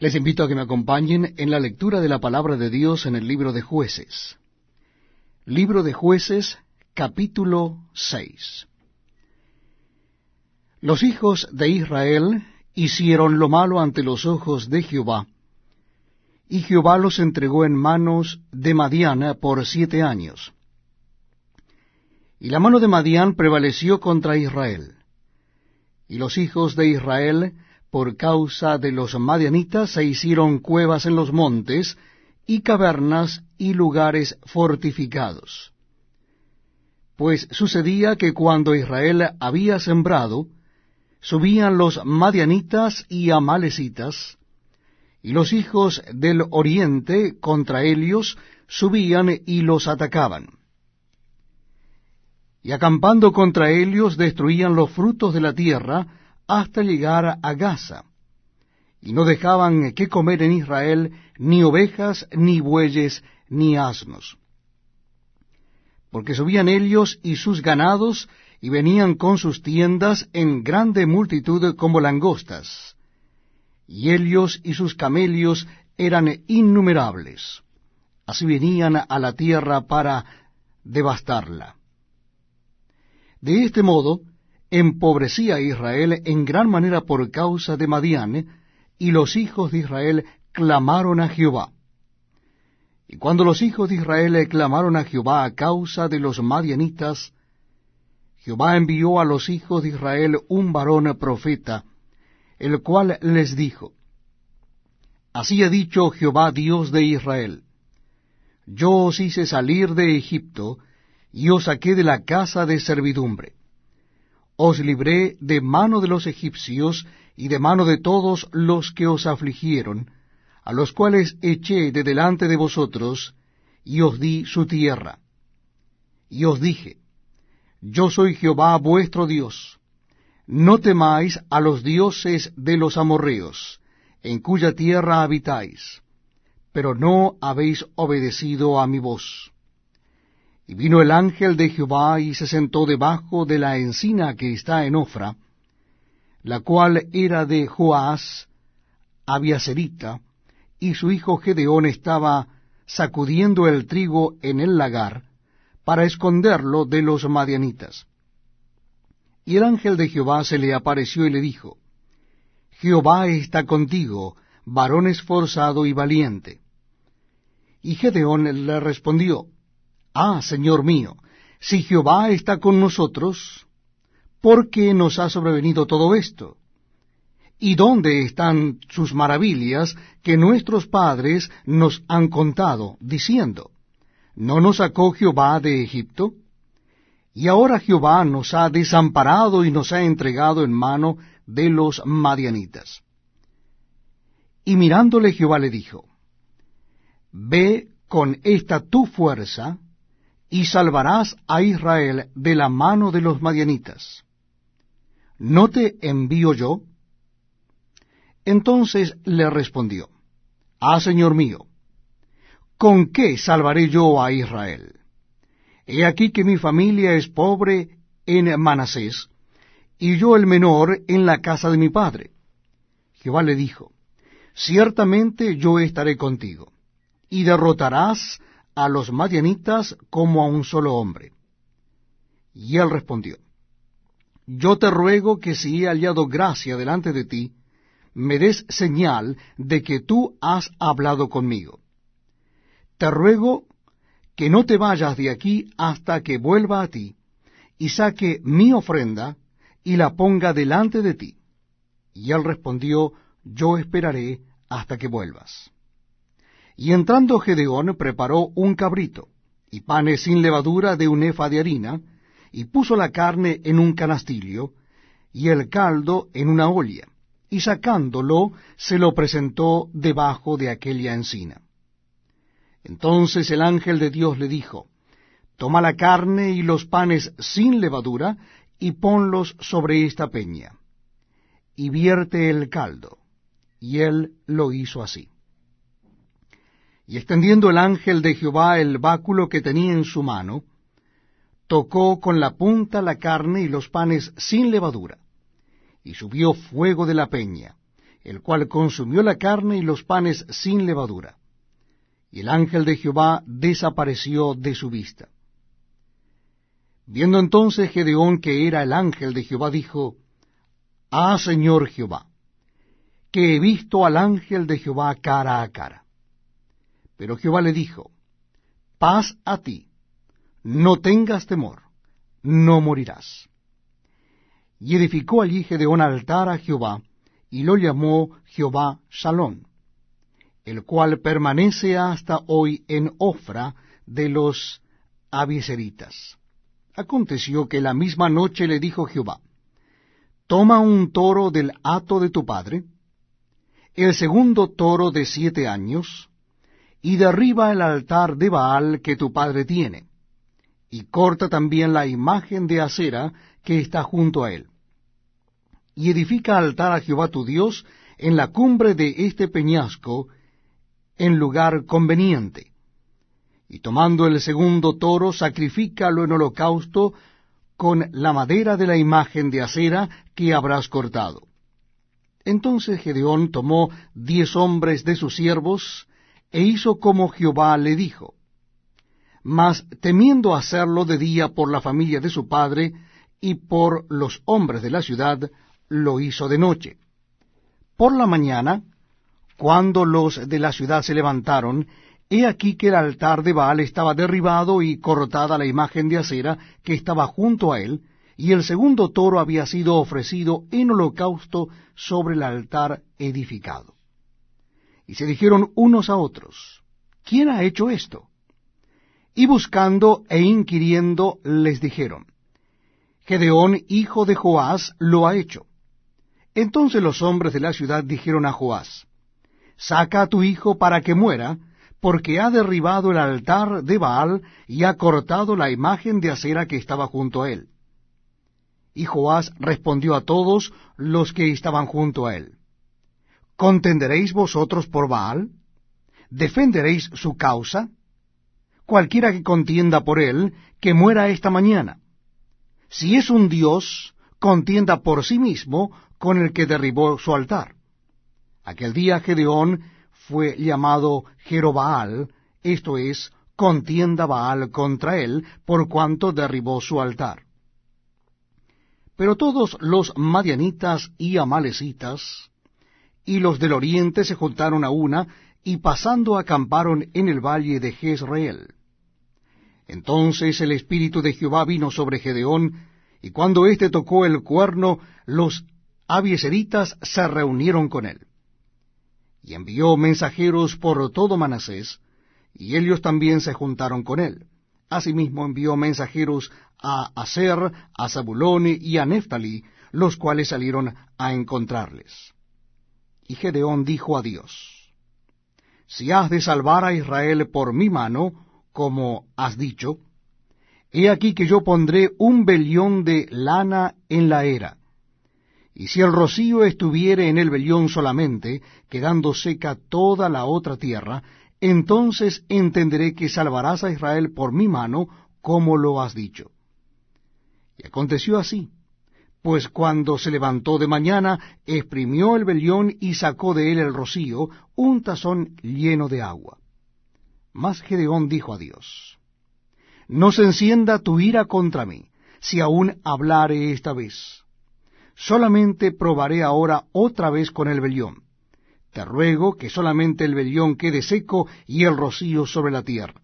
Les invito a que me acompañen en la lectura de la palabra de Dios en el libro de jueces. Libro de jueces, capítulo 6. Los hijos de Israel hicieron lo malo ante los ojos de Jehová, y Jehová los entregó en manos de Madiana por siete años. Y la mano de Madián prevaleció contra Israel. Y los hijos de Israel por causa de los madianitas se hicieron cuevas en los montes, y cavernas y lugares fortificados. Pues sucedía que cuando Israel había sembrado, subían los madianitas y amalecitas, y los hijos del oriente contra ellos subían y los atacaban. Y acampando contra ellos destruían los frutos de la tierra, hasta llegar a Gaza, y no dejaban que comer en Israel ni ovejas, ni bueyes, ni asnos. Porque subían ellos y sus ganados, y venían con sus tiendas en grande multitud como langostas, y ellos y sus camellos eran innumerables. Así venían a la tierra para devastarla. De este modo, empobrecía a Israel en gran manera por causa de Madián, y los hijos de Israel clamaron a Jehová. Y cuando los hijos de Israel clamaron a Jehová a causa de los madianitas, Jehová envió a los hijos de Israel un varón profeta, el cual les dijo, Así ha dicho Jehová Dios de Israel, Yo os hice salir de Egipto, y os saqué de la casa de servidumbre os libré de mano de los egipcios y de mano de todos los que os afligieron, a los cuales eché de delante de vosotros, y os di su tierra. Y os dije, Yo soy Jehová vuestro Dios. No temáis a los dioses de los amorreos, en cuya tierra habitáis, pero no habéis obedecido a mi voz. Y vino el ángel de Jehová y se sentó debajo de la encina que está en Ofra, la cual era de Joás, Abiaserita, y su hijo Gedeón estaba sacudiendo el trigo en el lagar, para esconderlo de los madianitas. Y el ángel de Jehová se le apareció y le dijo, Jehová está contigo, varón esforzado y valiente. Y Gedeón le respondió, Ah, Señor mío, si Jehová está con nosotros, ¿por qué nos ha sobrevenido todo esto? ¿Y dónde están sus maravillas que nuestros padres nos han contado, diciendo, ¿no nos sacó Jehová de Egipto? Y ahora Jehová nos ha desamparado y nos ha entregado en mano de los madianitas. Y mirándole Jehová le dijo, Ve con esta tu fuerza, y salvarás a Israel de la mano de los madianitas. ¿No te envío yo? Entonces le respondió, Ah, Señor mío, ¿con qué salvaré yo a Israel? He aquí que mi familia es pobre en Manasés, y yo el menor en la casa de mi padre. Jehová le dijo, Ciertamente yo estaré contigo, y derrotarás a los madianitas como a un solo hombre. Y él respondió, Yo te ruego que si he hallado gracia delante de ti, me des señal de que tú has hablado conmigo. Te ruego que no te vayas de aquí hasta que vuelva a ti, y saque mi ofrenda, y la ponga delante de ti. Y él respondió, Yo esperaré hasta que vuelvas. Y entrando Gedeón preparó un cabrito, y panes sin levadura de un efa de harina, y puso la carne en un canastillo, y el caldo en una olla, y sacándolo se lo presentó debajo de aquella encina. Entonces el ángel de Dios le dijo, Toma la carne y los panes sin levadura, y ponlos sobre esta peña, y vierte el caldo. Y él lo hizo así. Y extendiendo el ángel de Jehová el báculo que tenía en su mano, tocó con la punta la carne y los panes sin levadura, y subió fuego de la peña, el cual consumió la carne y los panes sin levadura. Y el ángel de Jehová desapareció de su vista. Viendo entonces Gedeón que era el ángel de Jehová, dijo, Ah, Señor Jehová, que he visto al ángel de Jehová cara a cara. Pero Jehová le dijo, Paz a ti, no tengas temor, no morirás. Y edificó allí Gedeón altar a Jehová, y lo llamó Jehová Salón, el cual permanece hasta hoy en Ofra de los Abieseritas. Aconteció que la misma noche le dijo Jehová, Toma un toro del hato de tu padre, el segundo toro de siete años, y derriba el altar de Baal que tu padre tiene, y corta también la imagen de acera que está junto a él. Y edifica altar a Jehová tu Dios en la cumbre de este peñasco, en lugar conveniente. Y tomando el segundo toro, sacrifícalo en holocausto con la madera de la imagen de acera que habrás cortado. Entonces Gedeón tomó diez hombres de sus siervos, e hizo como Jehová le dijo. Mas temiendo hacerlo de día por la familia de su padre y por los hombres de la ciudad, lo hizo de noche. Por la mañana, cuando los de la ciudad se levantaron, He aquí que el altar de Baal estaba derribado y cortada la imagen de acera que estaba junto a él, y el segundo toro había sido ofrecido en holocausto sobre el altar edificado. Y se dijeron unos a otros, ¿quién ha hecho esto? Y buscando e inquiriendo les dijeron, Gedeón, hijo de Joás, lo ha hecho. Entonces los hombres de la ciudad dijeron a Joás, Saca a tu hijo para que muera, porque ha derribado el altar de Baal y ha cortado la imagen de acera que estaba junto a él. Y Joás respondió a todos los que estaban junto a él, ¿Contenderéis vosotros por Baal? ¿Defenderéis su causa? Cualquiera que contienda por él, que muera esta mañana. Si es un dios, contienda por sí mismo con el que derribó su altar. Aquel día Gedeón fue llamado Jerobaal, esto es, contienda Baal contra él, por cuanto derribó su altar. Pero todos los madianitas y amalecitas y los del oriente se juntaron a una, y pasando acamparon en el valle de Jezreel. Entonces el Espíritu de Jehová vino sobre Gedeón, y cuando éste tocó el cuerno, los abieseritas se reunieron con él y envió mensajeros por todo Manasés, y ellos también se juntaron con él. Asimismo envió mensajeros a Aser, a Zabulón y a Neftali, los cuales salieron a encontrarles. Y Gedeón dijo a Dios, Si has de salvar a Israel por mi mano, como has dicho, he aquí que yo pondré un velión de lana en la era, y si el rocío estuviere en el vellón solamente, quedando seca toda la otra tierra, entonces entenderé que salvarás a Israel por mi mano, como lo has dicho. Y aconteció así, pues cuando se levantó de mañana, exprimió el vellón y sacó de él el rocío, un tazón lleno de agua. Mas Gedeón dijo a Dios, No se encienda tu ira contra mí, si aún hablare esta vez solamente probaré ahora otra vez con el vellón. Te ruego que solamente el vellón quede seco y el rocío sobre la tierra.